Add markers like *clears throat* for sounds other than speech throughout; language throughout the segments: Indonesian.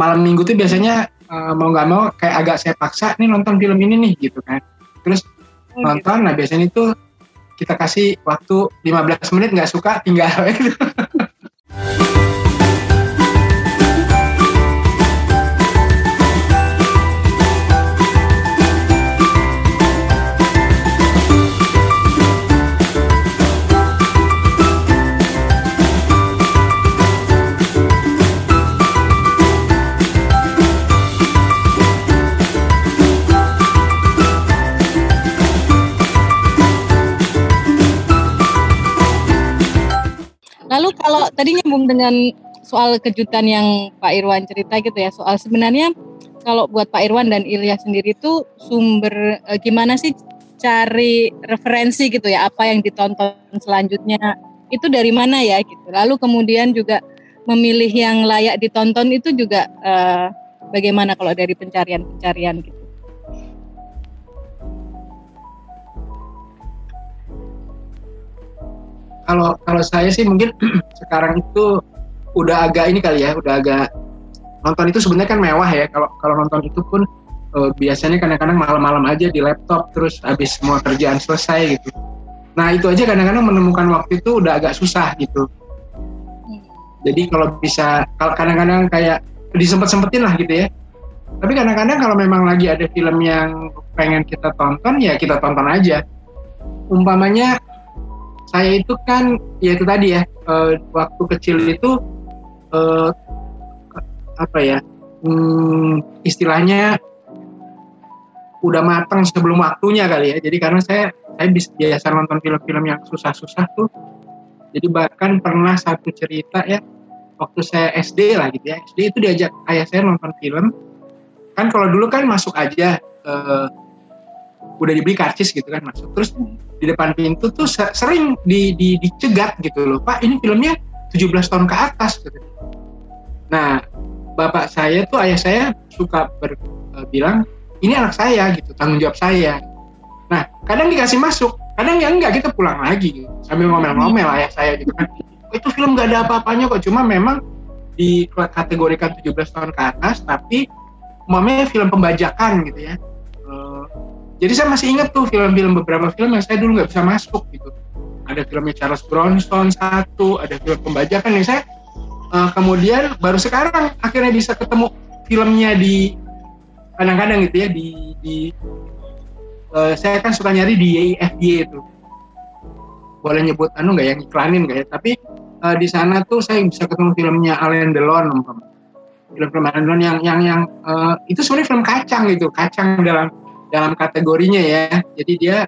malam minggu tuh biasanya uh, mau nggak mau kayak agak saya paksa nih nonton film ini nih gitu kan terus oh, gitu. nonton gitu. nah biasanya itu kita kasih waktu 15 menit nggak suka tinggal kalau *laughs* tadi nyambung dengan soal kejutan yang Pak Irwan cerita gitu ya, soal sebenarnya kalau buat Pak Irwan dan Ilya sendiri itu sumber eh, gimana sih cari referensi gitu ya, apa yang ditonton selanjutnya itu dari mana ya gitu. Lalu kemudian juga memilih yang layak ditonton itu juga eh, bagaimana kalau dari pencarian-pencarian gitu. Kalau kalau saya sih mungkin *clears throat* sekarang itu udah agak ini kali ya, udah agak nonton itu sebenarnya kan mewah ya. Kalau kalau nonton itu pun uh, biasanya kadang-kadang malam-malam aja di laptop terus habis semua kerjaan selesai gitu. Nah itu aja kadang-kadang menemukan waktu itu udah agak susah gitu. Jadi kalau bisa, kalau kadang-kadang kayak disempet-sempetin lah gitu ya. Tapi kadang-kadang kalau memang lagi ada film yang pengen kita tonton, ya kita tonton aja. Umpamanya saya itu kan ya itu tadi ya uh, waktu kecil itu uh, apa ya hmm, istilahnya udah matang sebelum waktunya kali ya. Jadi karena saya saya bisa biasa nonton film-film yang susah-susah tuh. Jadi bahkan pernah satu cerita ya waktu saya SD lah gitu ya. SD itu diajak ayah saya nonton film. Kan kalau dulu kan masuk aja uh, udah dibeli karcis gitu kan masuk. Terus di depan pintu tuh sering di, di, dicegat gitu loh. Pak ini filmnya 17 tahun ke atas gitu. nah bapak saya tuh ayah saya suka ber, uh, bilang ini anak saya gitu tanggung jawab saya. Nah kadang dikasih masuk kadang ya enggak kita pulang lagi gitu. sambil ngomel-ngomel ayah saya gitu kan. Oh, itu film gak ada apa-apanya kok cuma memang dikategorikan 17 tahun ke atas tapi umpamanya film pembajakan gitu ya jadi saya masih ingat tuh film-film beberapa film yang saya dulu nggak bisa masuk gitu. Ada filmnya Charles Bronson satu ada film pembajakan yang saya uh, kemudian baru sekarang akhirnya bisa ketemu filmnya di kadang-kadang gitu ya di, di uh, saya kan suka nyari di YIFY itu. Boleh nyebut anu nggak yang iklanin nggak ya? Tapi uh, di sana tuh saya bisa ketemu filmnya Alain Delon film-film Alain Delon yang yang yang uh, itu sebenarnya film kacang gitu kacang dalam dalam kategorinya ya. Jadi dia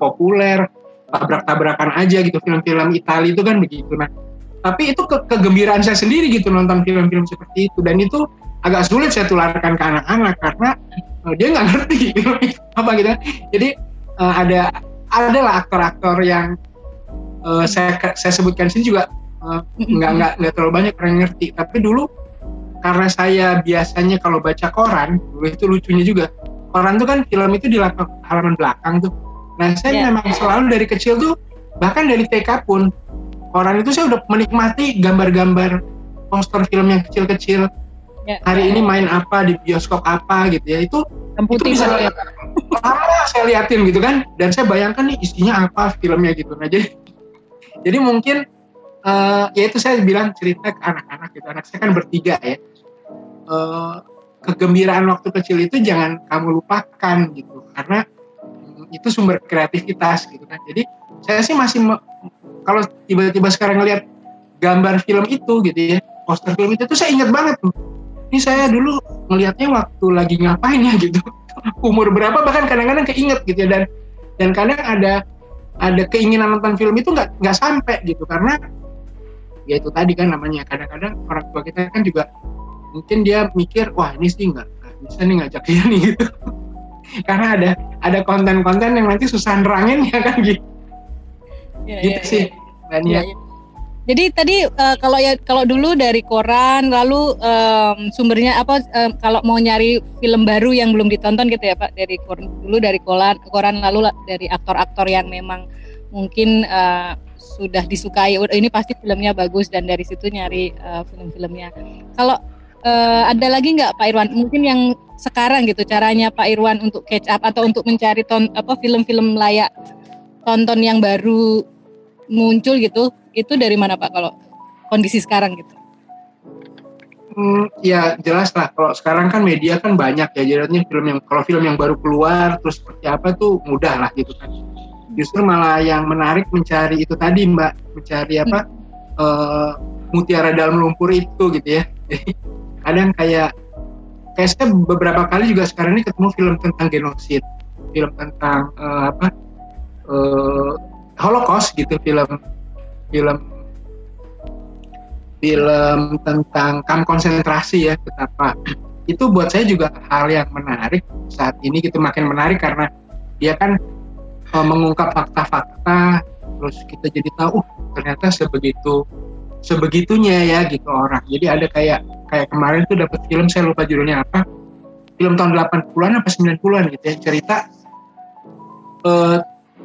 populer, tabrak-tabrakan aja gitu film-film Italia itu kan begitu. Nah, tapi itu ke kegembiraan saya sendiri gitu nonton film-film seperti itu dan itu agak sulit saya tularkan ke anak-anak karena uh, dia nggak ngerti film *laughs* apa gitu. Jadi uh, ada adalah aktor-aktor yang uh, saya saya sebutkan sini juga uh, nggak nggak nggak terlalu banyak orang yang ngerti. Tapi dulu karena saya biasanya kalau baca koran, dulu itu lucunya juga orang tuh kan film itu di halaman belakang tuh. Nah saya yeah. memang selalu dari kecil tuh bahkan dari TK pun orang itu saya udah menikmati gambar-gambar poster film yang kecil-kecil. Yeah. Hari ini main apa di bioskop apa gitu ya itu itu bisa lihat lama saya liatin gitu kan dan saya bayangkan nih isinya apa filmnya gitu. Nah jadi jadi mungkin uh, ya itu saya bilang cerita ke anak-anak gitu. Anak saya kan bertiga ya. Uh, kegembiraan waktu kecil itu jangan kamu lupakan gitu. Karena itu sumber kreativitas gitu kan. Jadi saya sih masih kalau tiba-tiba sekarang ngelihat gambar film itu gitu ya poster film itu tuh saya ingat banget tuh. Ini saya dulu ngelihatnya waktu lagi ngapain ya gitu. *laughs* Umur berapa bahkan kadang-kadang keinget gitu ya. Dan dan kadang ada ada keinginan nonton film itu nggak nggak sampai gitu. Karena ya itu tadi kan namanya kadang-kadang orang tua kita kan juga mungkin dia mikir wah ini sih nggak bisa nih ngajak dia nih *laughs* gitu karena ada ada konten-konten yang nanti susah nerangin ya kan gitu ya, gitu ya, sih ya. ya, ya. Jadi tadi uh, kalau ya kalau dulu dari koran lalu um, sumbernya apa um, kalau mau nyari film baru yang belum ditonton gitu ya Pak dari koran dulu dari koran koran lalu dari aktor-aktor yang memang mungkin uh, sudah disukai ini pasti filmnya bagus dan dari situ nyari uh, film-filmnya. Kalau uh, ada lagi nggak Pak Irwan? Mungkin yang sekarang gitu caranya Pak Irwan untuk catch up atau untuk mencari ton apa film-film layak tonton yang baru muncul gitu, itu dari mana Pak kalau kondisi sekarang gitu? Hmm, ya jelas lah kalau sekarang kan media kan banyak ya jadinya film yang kalau film yang baru keluar terus seperti apa tuh mudah lah gitu kan justru malah yang menarik mencari itu tadi mbak mencari apa hmm. uh, mutiara dalam lumpur itu gitu ya kadang kayak kayak saya beberapa kali juga sekarang ini ketemu film tentang genosid film tentang uh, apa uh, Holocaust gitu film film film tentang kamp konsentrasi ya betapa. Itu buat saya juga hal yang menarik saat ini gitu makin menarik karena dia kan uh, mengungkap fakta-fakta terus kita jadi tahu uh, ternyata sebegitu sebegitunya ya gitu orang. Jadi ada kayak kayak kemarin tuh dapat film saya lupa judulnya apa. Film tahun 80-an apa 90-an gitu ya cerita uh,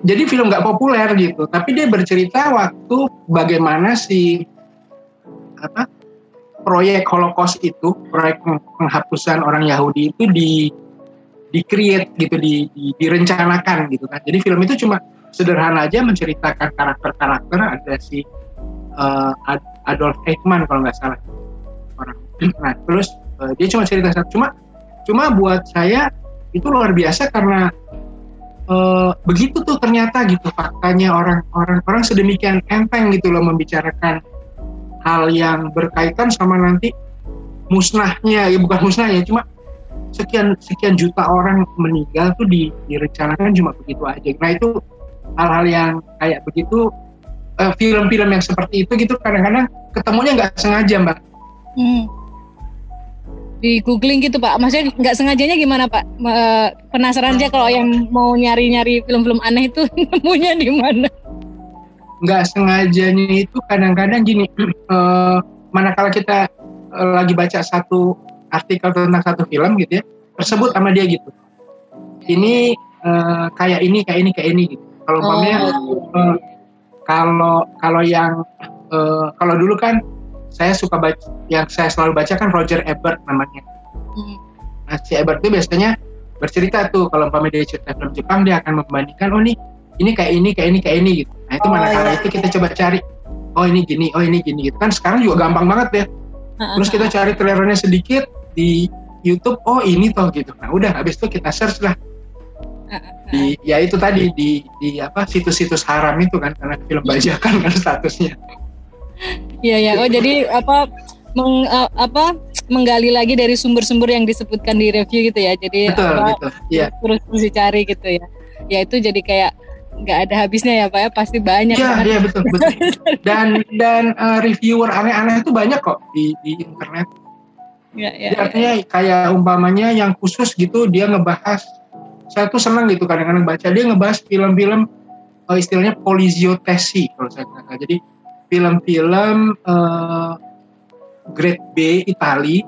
jadi film nggak populer gitu. Tapi dia bercerita waktu bagaimana si apa proyek Holocaust itu proyek penghapusan orang Yahudi itu di di create gitu di, di direncanakan gitu kan. Jadi film itu cuma sederhana aja menceritakan karakter-karakter ada si uh, Adolf Eichmann kalau nggak salah. Orang *clears throat* nah terus uh, dia cuma cerita satu. Cuma cuma buat saya itu luar biasa karena uh, begitu tuh ternyata gitu faktanya orang-orang orang sedemikian enteng gitu loh membicarakan hal yang berkaitan sama nanti musnahnya. Ya bukan musnah ya cuma sekian sekian juta orang meninggal tuh di, direncanakan cuma begitu aja. Nah itu hal-hal yang kayak begitu eh, film-film yang seperti itu gitu kadang-kadang ketemunya nggak sengaja mbak. Hmm. di googling gitu pak. Maksudnya nggak sengajanya gimana pak? Penasaran aja kalau yang mau nyari-nyari film-film aneh itu *laughs* nemunya di mana? Nggak sengajanya itu kadang-kadang gini uh, *clears throat* manakala kita uh, lagi baca satu artikel tentang satu film gitu ya tersebut sama dia gitu. Ini uh, kayak ini kayak ini kayak ini gitu. Kalau umpamanya oh. uh, kalau kalau yang uh, kalau dulu kan saya suka baca yang saya selalu baca kan Roger Ebert namanya. Hmm. nah si Ebert itu biasanya bercerita tuh kalau umpamanya dia cerita film Jepang dia akan membandingkan oh nih ini kayak ini kayak ini kayak ini gitu. Nah itu oh, manakala iya. itu kita coba cari oh ini gini oh ini gini gitu. Kan sekarang juga gampang banget ya. Terus kita cari trailernya sedikit di YouTube oh ini toh gitu. Nah udah habis itu kita search lah di *laughs* ya itu tadi di di apa situs-situs haram itu kan karena film bajakan kan statusnya. Iya ya oh jadi apa meng, uh, apa menggali lagi dari sumber-sumber yang disebutkan di review gitu ya. Jadi betul, apa, betul. Ya. terus terus dicari gitu ya. Ya itu jadi kayak nggak ada habisnya ya pak ya. Pasti banyak iya iya betul betul. *laughs* Dan dan uh, reviewer aneh-aneh itu banyak kok di di internet. Ya, ya, Jadi artinya ya. kayak umpamanya yang khusus gitu dia ngebahas saya tuh senang gitu kadang-kadang baca dia ngebahas film-film uh, istilahnya poliziotesi kalau saya kata. Jadi film-film uh, grade B Itali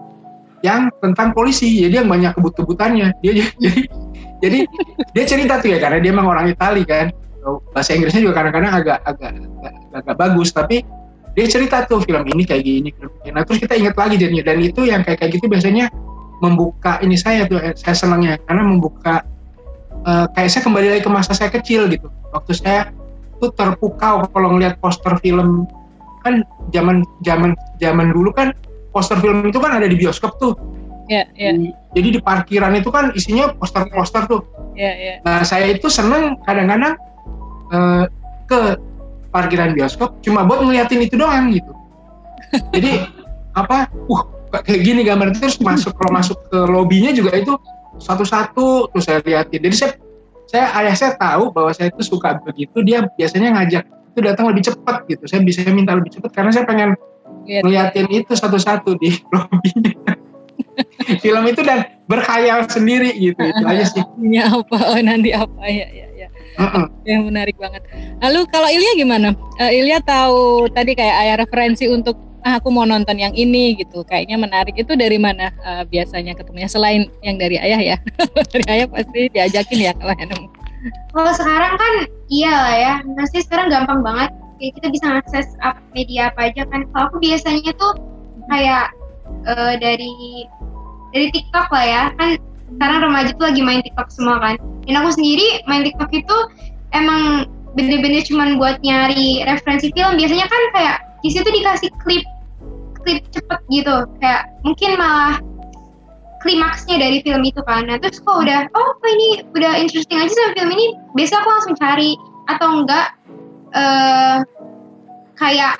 yang tentang polisi. Jadi yang banyak kebut-kebutannya. Dia *laughs* jadi jadi dia cerita tuh ya karena dia emang orang Itali kan. Bahasa Inggrisnya juga kadang-kadang agak agak agak, agak bagus tapi dia cerita tuh film ini kayak gini film ini. nah terus kita ingat lagi jadinya dan itu yang kayak kayak gitu biasanya membuka ini saya tuh eh, saya senangnya karena membuka uh, kayak saya kembali lagi ke masa saya kecil gitu waktu saya tuh terpukau kalau ngeliat poster film kan zaman zaman zaman dulu kan poster film itu kan ada di bioskop tuh Yeah, yeah. jadi di parkiran itu kan isinya poster-poster tuh. Yeah, yeah. Nah saya itu seneng kadang-kadang uh, ke parkiran bioskop cuma buat ngeliatin itu doang gitu jadi *laughs* apa uh kayak gini gambar itu terus masuk kalau masuk ke lobbynya juga itu satu-satu terus saya liatin jadi saya saya ayah saya tahu bahwa saya itu suka begitu dia biasanya ngajak itu datang lebih cepat gitu saya bisa minta lebih cepat karena saya pengen yeah. ngeliatin itu satu-satu di *laughs* lobbynya film itu dan berkhayal sendiri gitu itu aja sih. Ini apa oh, nanti apa ya ya uh-uh. yang menarik banget. Lalu kalau Ilya gimana? Uh, Ilya tahu tadi kayak ayah referensi untuk ah, aku mau nonton yang ini gitu, kayaknya menarik. Itu dari mana uh, biasanya ketemunya selain yang dari ayah ya? *laughs* dari ayah pasti diajakin ya kalau nemu. Kalau sekarang kan iya lah ya, pasti sekarang gampang banget. kita bisa akses media apa aja kan. Kalau aku biasanya tuh kayak eh, dari dari TikTok lah ya kan sekarang remaja tuh lagi main TikTok semua kan dan aku sendiri main TikTok itu emang bener-bener cuman buat nyari referensi film biasanya kan kayak di situ dikasih klip klip cepet gitu. Kayak mungkin malah klimaksnya dari film itu kan. Nah terus kok udah oh ini udah interesting aja sama film ini? Biasa aku langsung cari. Atau enggak eh kayak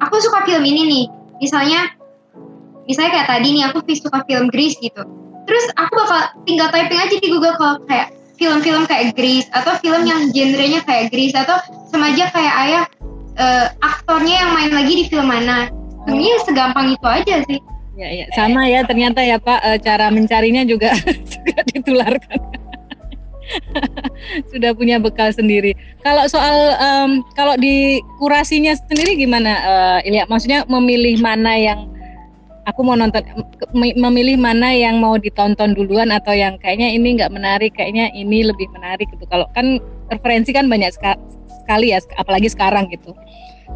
aku suka film ini nih. Misalnya misalnya kayak tadi nih aku suka film Grease gitu. Terus aku bakal tinggal typing aja di Google kalau kayak film-film kayak Grease atau film yang genrenya kayak Grease atau sama aja kayak ayah eh, aktornya yang main lagi di film mana sebenarnya segampang itu aja sih Ya, ya, sama ya ternyata ya Pak eh, cara mencarinya juga *laughs* juga ditularkan. *laughs* Sudah punya bekal sendiri. Kalau soal em, kalau di kurasinya sendiri gimana Ilya? Maksudnya memilih mana yang aku mau nonton mem- memilih mana yang mau ditonton duluan atau yang kayaknya ini nggak menarik, kayaknya ini lebih menarik gitu. Kalau kan referensi kan banyak seka- sekali ya, apalagi sekarang gitu.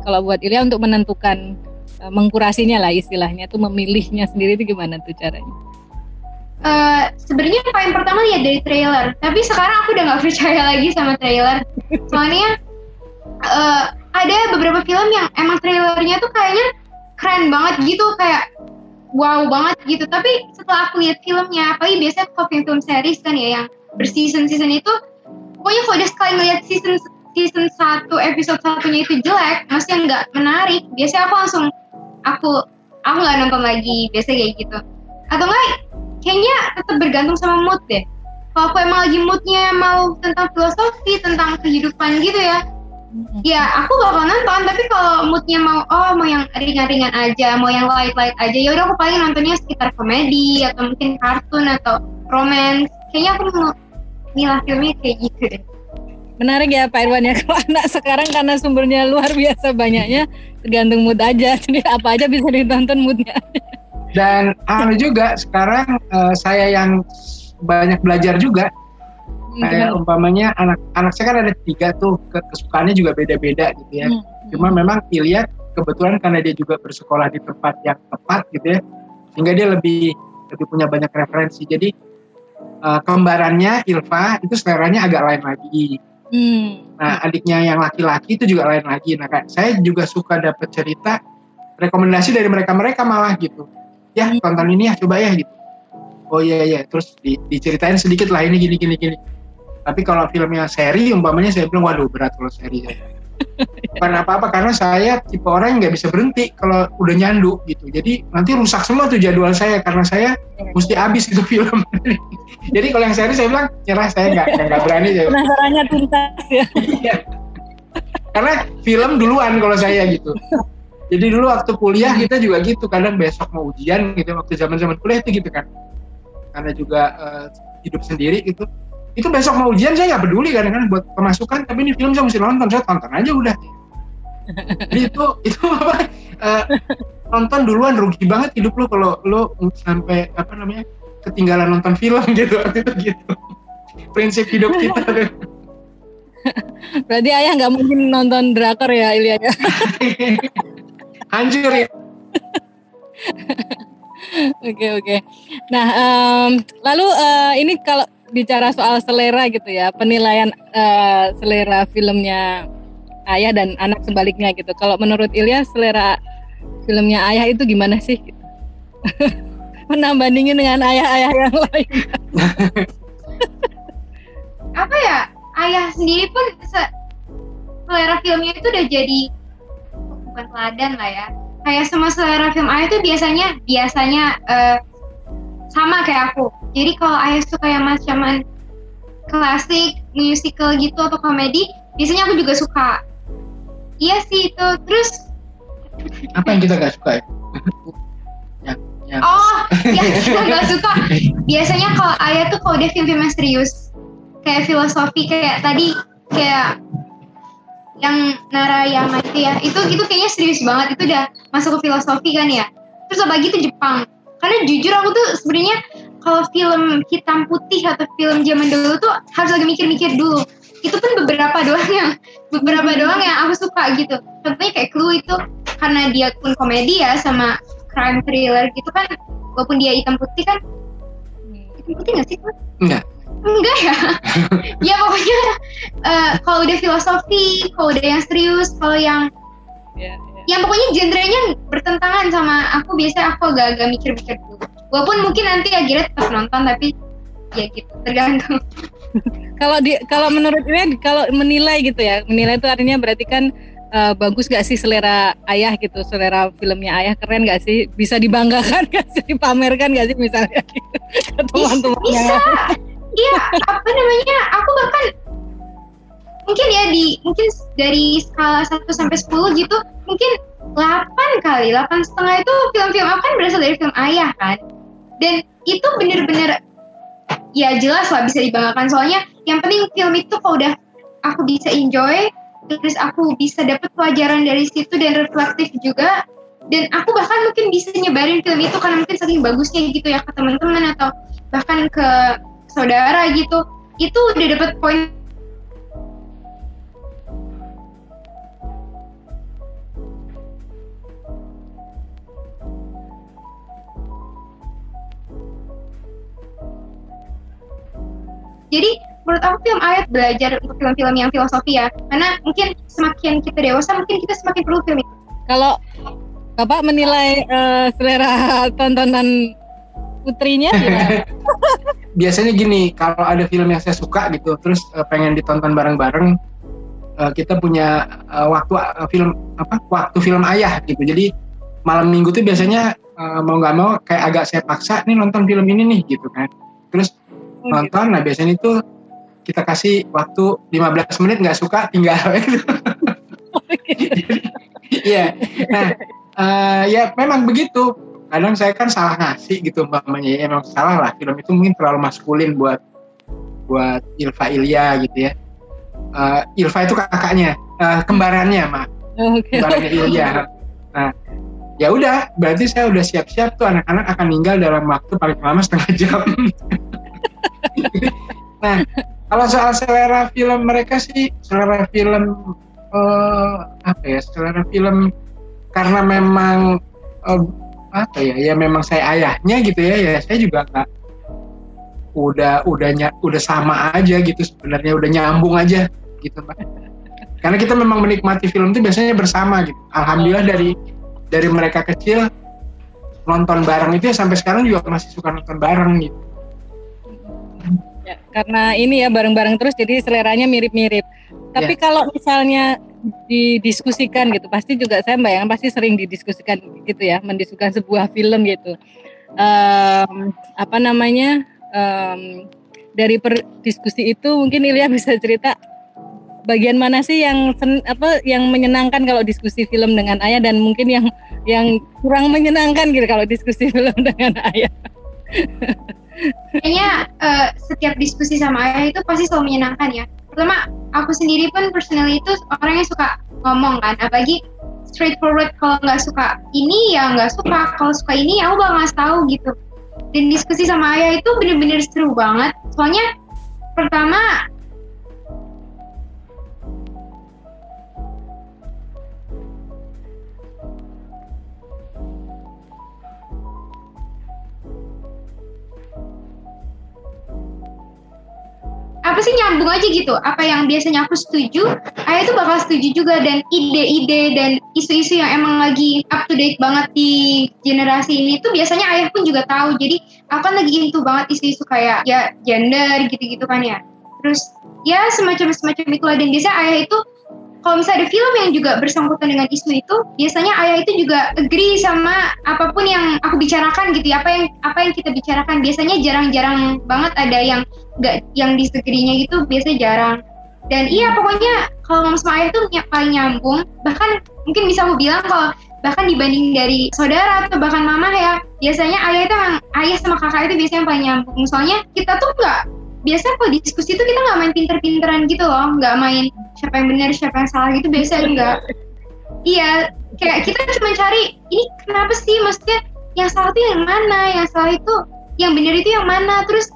Kalau buat Ilya untuk menentukan eh, mengkurasinya lah istilahnya tuh memilihnya sendiri itu gimana tuh caranya? Eh, sebenarnya paling pertama lihat dari trailer tapi sekarang aku udah nggak percaya lagi sama trailer soalnya eh, ada beberapa film yang emang trailernya tuh kayaknya keren banget gitu kayak wow banget gitu tapi setelah aku lihat filmnya apalagi biasanya kalau film-film series kan ya yang berseason-season itu pokoknya kalau udah sekali ngeliat season season satu episode satunya itu jelek maksudnya nggak menarik. Biasanya aku langsung aku aku nggak nonton lagi biasanya kayak gitu. Atau enggak kayaknya tetap bergantung sama mood deh. Kalau aku emang lagi moodnya mau tentang filosofi tentang kehidupan gitu ya ya aku bakal nonton. Tapi kalau moodnya mau oh mau yang ringan-ringan aja mau yang light-light aja ya udah aku paling nontonnya sekitar komedi atau mungkin kartun atau romance. Kayaknya aku mau milah filmnya kayak gitu deh Menarik ya Pak Irwan ya *laughs* kalau anak sekarang karena sumbernya luar biasa banyaknya tergantung mood aja. *laughs* Jadi apa aja bisa ditonton moodnya. *laughs* Dan anu juga sekarang eh, saya yang banyak belajar juga kayak umpamanya anak anak saya kan ada tiga tuh ke- kesukaannya juga beda-beda gitu ya. Hmm. Cuma memang Ilya kebetulan karena dia juga bersekolah di tempat yang tepat gitu ya, sehingga dia lebih lebih punya banyak referensi. Jadi eh, kembarannya Ilva itu seleranya agak lain lagi. Hmm. Nah adiknya yang laki-laki itu juga lain lagi. Nah kayak saya juga suka dapat cerita rekomendasi dari mereka-mereka malah gitu. Ya Hmm. tonton ini ya coba ya gitu. Oh iya iya terus di- diceritain sedikit lah ini gini gini gini. Tapi kalau filmnya seri umpamanya saya bilang waduh berat kalau seri. *laughs* Bukan apa-apa karena saya tipe orang yang nggak bisa berhenti kalau udah nyandu gitu. Jadi nanti rusak semua tuh jadwal saya karena saya mesti habis itu film. *laughs* Jadi kalau yang seri saya bilang nyerah saya nggak nggak berani saya. Penasarannya tuntas ya. Iya. Karena film duluan kalau saya gitu. Jadi dulu waktu kuliah kita juga gitu, kadang besok mau ujian gitu, waktu zaman-zaman kuliah itu gitu kan. Karena juga eh, hidup sendiri gitu. Itu besok mau ujian saya nggak peduli kadang-kadang buat pemasukan, tapi ini film saya mesti nonton, saya tonton aja udah. Jadi itu itu apa? eh, nonton duluan rugi banget hidup lu kalau lu sampai apa namanya ketinggalan nonton film *laughs* gitu waktu itu gitu. Prinsip hidup kita. *laughs* Berarti ayah nggak mungkin nonton drakor ya Ilya ya. *laughs* Hancur ya. Oke oke. Nah em, lalu eh, ini kalau bicara soal selera gitu ya, penilaian eh, selera filmnya ayah dan anak sebaliknya gitu. Kalau menurut Ilya selera filmnya ayah itu gimana sih? Pernah bandingin dengan ayah-ayah yang lain? *laughs* apa ya? Ayah sendiri pun se- selera filmnya itu udah jadi bukan teladan lah ya. Kayak semua selera film ayah tuh biasanya biasanya eh, sama kayak aku. Jadi kalau ayah suka yang macam klasik musical gitu atau komedi biasanya aku juga suka. Iya sih itu. Terus Apa yang kita gak suka ya? Yang Oh, yang kita nggak suka. Biasanya kalau ayah tuh kalau dia film-film serius, kayak filosofi kayak tadi kayak yang Nara yang mati ya, itu itu kayaknya serius banget. Itu udah masuk ke filosofi kan ya. Terus apalagi itu Jepang. Karena jujur aku tuh sebenarnya kalau film hitam putih atau film zaman dulu tuh harus lagi mikir-mikir dulu. Itu pun beberapa *laughs* doang yang beberapa doang yang aku suka gitu. Contohnya kayak Clue itu karena dia pun komedi ya sama crime thriller gitu kan walaupun dia hitam putih kan. Hitam putih nggak sih Enggak. enggak ya? *laughs* Ya pokoknya eh, kalau udah filosofi kalau udah yang serius kalau yang Ya, ya. yang pokoknya genrenya bertentangan sama aku biasanya aku agak-agak mikir-mikir dulu. Walaupun mungkin nanti akhirnya tetap nonton tapi ya gitu tergantung. Kalau di kalau menurut ini kalau menilai gitu ya, menilai itu artinya berarti kan eh, bagus gak sih selera ayah gitu, selera filmnya ayah keren gak sih, bisa dibanggakan *laughs* gak sih, dipamerkan gak sih misalnya gitu, ke teman-temannya. bisa. Iya apa namanya? Aku bahkan mungkin ya di mungkin dari skala 1 sampai 10 gitu mungkin 8 kali 8 setengah itu film-film apa kan berasal dari film ayah kan? Dan itu bener-bener ya jelas lah bisa dibanggakan. Soalnya yang penting film itu kalau udah aku bisa enjoy terus aku bisa dapat pelajaran dari situ dan reflektif juga. Dan aku bahkan mungkin bisa nyebarin film itu karena mungkin saking bagusnya gitu ya ke teman-teman atau bahkan ke saudara gitu. Itu udah dapat poin. Jadi menurut aku film ayat belajar untuk film-film yang filosofi ya karena mungkin semakin kita dewasa mungkin kita semakin perlu film itu Kalau Bapak menilai eh, selera tontonan putrinya gimana? *laughs* Biasanya gini, kalau ada film yang saya suka gitu, terus eh, pengen ditonton bareng-bareng, eh, kita punya eh, waktu eh, film apa? Waktu film ayah gitu. Jadi malam minggu tuh biasanya eh, mau nggak mau kayak agak saya paksa nih nonton film ini nih gitu kan. Terus nonton, nah biasanya itu kita kasih waktu 15 menit nggak suka tinggal *laughs* Iya. Nah, eh, ya memang begitu. Kadang saya kan salah ngasih gitu umpamanya. Ya, emang salah lah. Film itu mungkin terlalu maskulin buat buat Ilva Ilya gitu ya. Eh, Ilva itu kakaknya, eh, kembarannya, mak. Oke. Kembarannya Ilya. Nah, ya udah. Berarti saya udah siap-siap tuh anak-anak akan meninggal dalam waktu paling lama setengah jam. *laughs* nah, kalau soal selera film mereka sih selera film eh, apa ya selera film karena memang eh, apa ya ya memang saya ayahnya gitu ya ya saya juga nggak udah udah ny- udah sama aja gitu sebenarnya udah nyambung aja gitu Mbak. karena kita memang menikmati film itu biasanya bersama gitu alhamdulillah dari dari mereka kecil nonton bareng itu ya sampai sekarang juga masih suka nonton bareng gitu Ya, karena ini ya bareng-bareng terus jadi seleranya mirip-mirip. Tapi kalau misalnya didiskusikan gitu, pasti juga saya bayangkan pasti sering didiskusikan gitu ya, mendiskusikan sebuah film gitu. Em, apa namanya? em, dari per diskusi itu mungkin Ilya *laughs* bisa cerita bagian mana sih yang sen- apa yang menyenangkan kalau diskusi film dengan ayah dan mungkin yang yang kurang menyenangkan gitu kalau diskusi *laughs* film dengan ayah. Kayaknya eh, setiap diskusi sama ayah itu pasti selalu menyenangkan ya. Pertama aku sendiri pun personally itu orangnya suka ngomong kan. Apalagi straightforward kalau nggak suka ini ya nggak suka. Kalau suka ini aku bakal ngasih tahu gitu. Dan diskusi sama ayah itu bener-bener seru banget. Soalnya pertama apa sih nyambung aja gitu? Apa yang biasanya aku setuju ayah itu bakal setuju juga. Dan ide-ide dan isu-isu yang emang lagi up to date banget di generasi ini tuh biasanya ayah pun juga tahu. Jadi aku kan lagi into banget isu-isu kayak ya gender gitu-gitu kan ya. Terus ya semacam-semacam itulah. Dan biasanya ayah itu kalau misalnya ada film yang juga bersangkutan dengan isu itu biasanya ayah itu juga agree sama apa pun yang aku bicarakan gitu ya. Apa yang apa yang kita bicarakan. Biasanya jarang-jarang banget ada yang nggak yang disagree-nya gitu biasanya jarang. Dan iya pokoknya kalau ngomong sama ayah tuh paling nyambung. Bahkan mungkin bisa aku bilang kalau bahkan dibanding dari saudara atau bahkan mama ya biasanya ayah itu ayah sama kakak itu biasanya yang paling nyambung. Soalnya kita tuh nggak biasanya kalau diskusi itu kita nggak main pinter-pinteran gitu loh nggak main siapa yang benar siapa yang salah gitu biasanya enggak. Iya kayak kita cuma cari ini kenapa sih? Maksudnya yang salah itu yang mana? Yang salah itu yang benar itu yang mana? Terus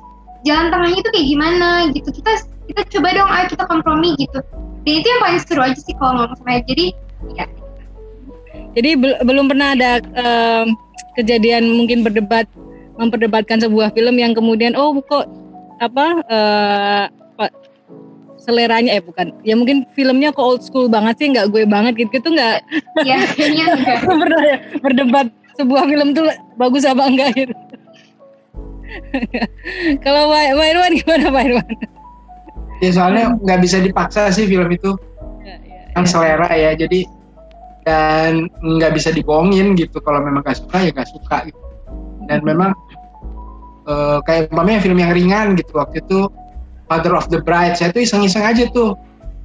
jalan tengahnya itu kayak gimana? Gitu. Kita kita coba dong ayo kita kompromi gitu. Dan itu yang paling seru aja sih kalau ngomong sama jadi ya. Jadi bel- belum pernah ada em, kejadian mungkin berdebat memperdebatkan sebuah film yang kemudian oh kok apa uh, seleranya eh bukan. Ya mungkin filmnya kok old school banget sih nggak gue banget gitu. Gitu nggak *laughs* ya kayaknya enggak *laughs* pernah ya berdebat sebuah film tuh bagus apa enggak gitu. *laughs* Kalau Pak, Pak Irwan gimana Pak Irwan? Ya soalnya nggak bisa dipaksa sih film itu. Ya, ya, kan ya. selera ya jadi dan nggak bisa dibohongin gitu. Kalau memang gak suka ya gak suka gitu. dan memang eh, kayak umpamanya film yang ringan gitu waktu itu Father of the Bride. Saya tuh iseng-iseng aja tuh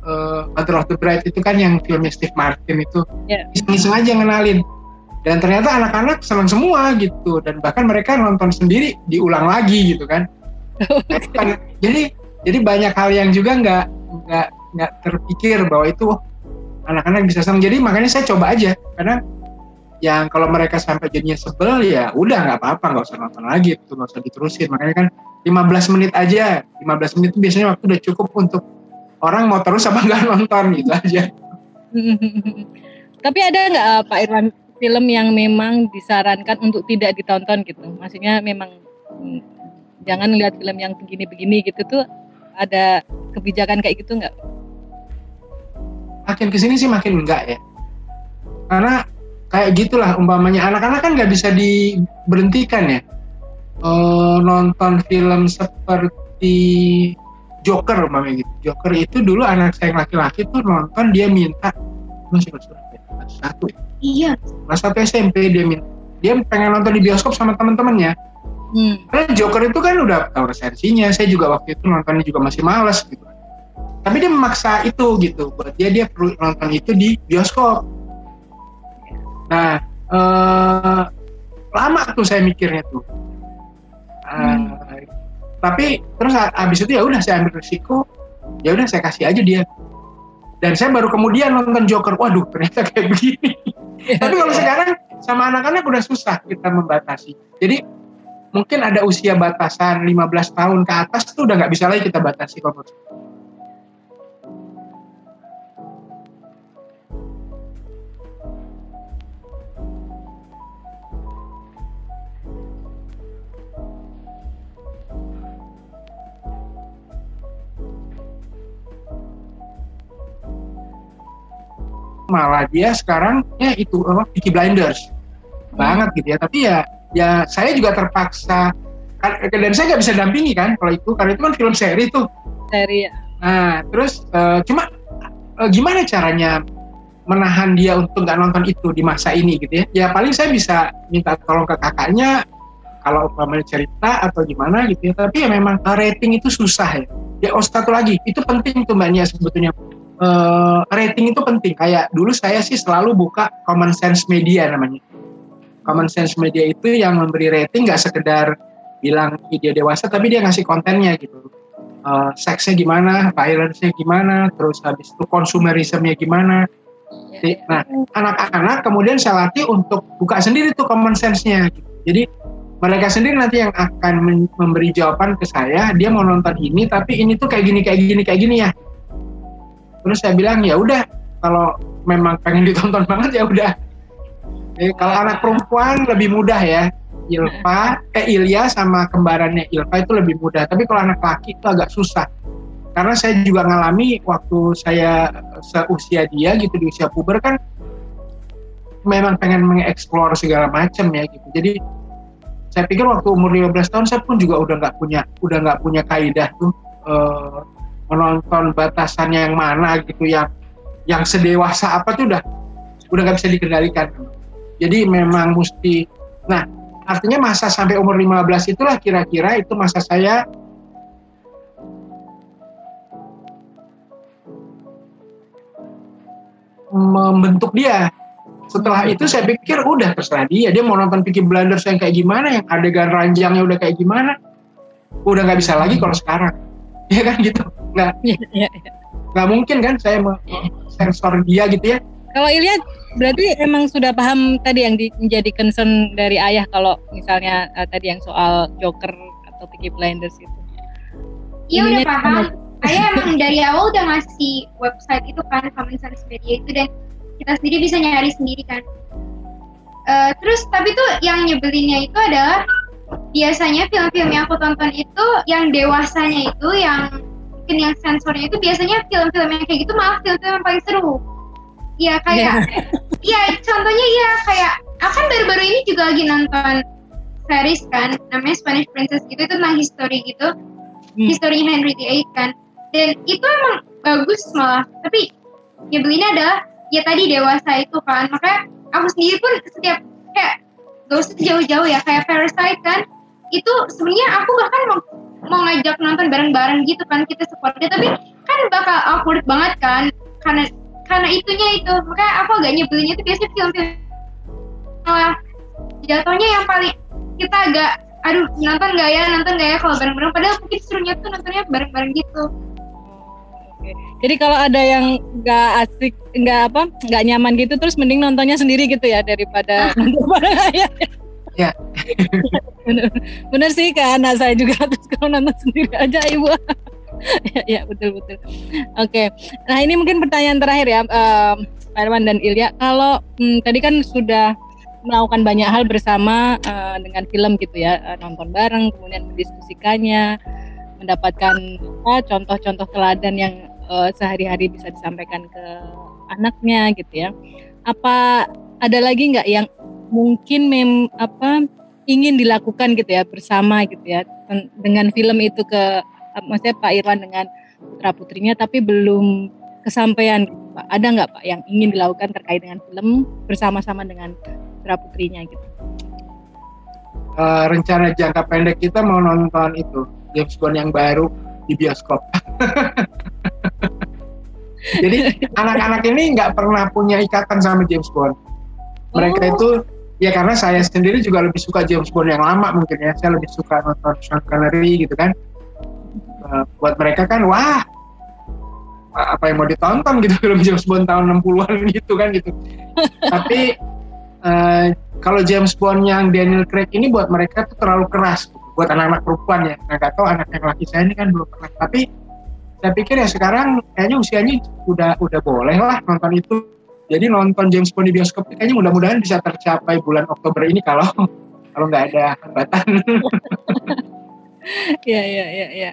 eh, Father of the Bride itu kan yang filmnya Steve Martin itu. Ya. iseng-iseng aja ngenalin. Dan ternyata anak-anak senang semua gitu. Dan bahkan mereka nonton sendiri diulang lagi gitu *laughs* kan. Kan- jadi jadi banyak hal yang juga nggak nggak nggak terpikir bahwa itu oh, anak-anak bisa senang jadi makanya saya coba aja. Karena yang kalau mereka sampai jadinya sebel ya udah nggak apa-apa nggak usah nonton lagi itu nggak usah diterusin makanya kan 15 menit aja 15 menit itu biasanya waktu udah cukup untuk orang mau terus apa *laughs* nggak nonton gitu aja *laughs* Tapi ada nggak eh, Pak Irwan film yang memang disarankan untuk tidak ditonton gitu? Maksudnya memang mm, jangan lihat film yang begini-begini gitu tuh ada kebijakan kayak gitu nggak? makin ke sini sih makin enggak ya karena kayak gitulah umpamanya. Anak-anak kan nggak bisa diberhentikan ya. Eh, nonton film seperti Joker umpamanya gitu. Joker itu dulu anak saya yang laki-laki tuh nonton dia minta. Masih kelas satu ya? iya. Kelas satu SMP dia minta. Dia pengen nonton di bioskop sama teman-temannya Hmm. karena Joker itu kan udah tahu resensinya. Saya juga waktu itu nontonnya juga masih males gitu. Tapi dia memaksa itu gitu. Buat dia dia perlu nonton itu di bioskop nah eh, lama tuh saya mikirnya tuh. Eh, tapi terus a- abis itu ya udah saya ambil risiko ya udah saya kasih aja dia. Dan saya baru kemudian nonton Joker. Waduh ternyata kayak begini. Tapi kalau sekarang sama anak-anak udah susah kita membatasi. Jadi mungkin ada usia batasan 15 tahun ke atas tuh udah nggak bisa lagi kita batasi kalau malah dia sekarang ya itu apa Peaky Blinders. Banget gitu ya. Tapi ya ya saya juga terpaksa kan- dan saya nggak bisa dampingi kan kalau itu karena itu kan film seri tuh. Seri nah terus eh, cuma eh, gimana caranya menahan dia untuk nggak nonton itu di masa ini gitu ya? Ya paling saya bisa minta tolong ke kakaknya kalau umpamanya cerita atau gimana gitu ya. Tapi ya memang eh, rating itu susah ya. Ya oh satu lagi itu penting tuh mbak Nia sebetulnya Eh, rating itu penting. Kayak dulu saya sih selalu buka common sense media namanya. Common sense media itu yang memberi rating nggak sekedar bilang video dewasa tapi dia ngasih kontennya gitu. Eh, seksnya gimana violence-nya gimana terus habis itu konsumerismnya gimana. Nah anak-anak kemudian saya latih untuk buka sendiri tuh common sense-nya gitu. jadi mereka sendiri nanti yang akan memberi jawaban ke saya dia mau nonton ini tapi ini tuh kayak gini kayak gini kayak gini ya terus saya bilang ya udah kalau memang pengen ditonton *laughs* banget ya udah. Jadi, kalau anak perempuan lebih mudah ya. Ilva eh Ilya sama kembarannya Ilva itu lebih mudah. Tapi kalau anak laki itu agak susah. Karena saya juga ngalami waktu saya seusia dia gitu di usia puber kan memang pengen mengeksplor segala macam ya gitu. Jadi saya pikir waktu umur 15 tahun saya pun juga udah nggak punya udah nggak punya kaidah tuh eh, menonton batasan yang mana gitu yang yang sedewasa apa tuh udah udah nggak bisa dikendalikan. Jadi memang mesti nah artinya masa sampai umur 15 itulah kira-kira itu masa saya membentuk dia. Setelah itu saya pikir udah terserah dia. Dia mau nonton Peaky Blinders yang kayak gimana yang adegan ranjangnya udah kayak gimana udah nggak bisa lagi kalau sekarang. *laughs* Ya kan gitu nggak. Iya, iya. nggak mungkin kan saya sensor dia gitu ya? Kalau Ilya berarti emang sudah paham tadi yang di- menjadi concern dari ayah kalau misalnya eh, tadi yang soal Joker atau Peaky Blinders itu. iya udah paham. Ayah *laughs* emang dari awal udah ngasih website itu kan common sense media itu dan kita sendiri bisa nyari sendiri kan. Uh, terus tapi tuh yang nyebelinnya itu adalah biasanya film-film yang aku tonton itu yang dewasanya itu yang mungkin yang sensornya itu biasanya film-film yang kayak gitu malah film-film yang paling seru. Iya kayak, *laughs* iya contohnya iya kayak aku kan baru-baru ini juga lagi nonton series kan namanya Spanish Princess gitu itu tentang history gitu, hmm. historinya Henry VIII kan. Dan itu emang bagus malah, tapi nyebelinnya adalah ya tadi dewasa itu kan makanya aku sendiri pun setiap kayak gak usah jauh-jauh ya kayak Parasite kan itu sebenarnya aku bahkan mau ngajak nonton bareng-bareng gitu kan kita support dia tapi kan bakal awkward banget kan karena karena itunya itu. Makanya aku agak nyebelinnya itu biasanya film-film malah jatuhnya yang paling kita agak aduh nonton gak ya nonton gak ya kalau bareng-bareng. Padahal mungkin serunya tuh nontonnya bareng-bareng gitu. Jadi kalau ada yang nggak asik, nggak apa, nggak nyaman gitu, terus mending nontonnya sendiri gitu ya daripada *laughs* nonton bareng. Ayah. Ya. *laughs* bener, bener sih kan, anak saya juga *laughs* terus kalau nonton sendiri aja ibu. *laughs* ya, ya betul betul. Oke, nah ini mungkin pertanyaan terakhir ya, Pak Irwan dan Ilya. Kalau hmm, tadi kan sudah melakukan banyak hal bersama uh, dengan film gitu ya, uh, nonton bareng, kemudian mendiskusikannya, mendapatkan contoh-contoh teladan yang uh, sehari-hari bisa disampaikan ke anaknya gitu ya. Apa ada lagi nggak yang mungkin mem apa ingin dilakukan gitu ya bersama gitu ya dengan film itu ke maksudnya Pak Irwan dengan putra putrinya tapi belum kesampaian gitu, Pak. Ada nggak Pak yang ingin dilakukan terkait dengan film bersama-sama dengan putra putrinya gitu? Uh, rencana jangka pendek kita mau nonton itu James Bond yang baru di bioskop. *laughs* Jadi anak-anak ini nggak pernah punya ikatan sama James Bond. Mereka oh. itu ya karena saya sendiri juga lebih suka James Bond yang lama mungkin ya. Saya lebih suka nonton Sean Connery gitu kan. Uh, buat mereka kan wah apa yang mau ditonton gitu *laughs* film James Bond tahun 60-an gitu kan gitu. *laughs* Tapi uh, kalau James Bond yang Daniel Craig ini buat mereka tuh terlalu keras gitu. buat anak-anak perempuan ya. Nah, gak tahu anak yang laki saya ini kan belum pernah. Tapi saya pikir ya sekarang kayaknya usianya udah udah boleh lah nonton itu jadi nonton James Bond di bioskop kayaknya mudah-mudahan bisa tercapai bulan Oktober ini kalau kalau nggak ada hambatan. *laughs* ya ya ya ya.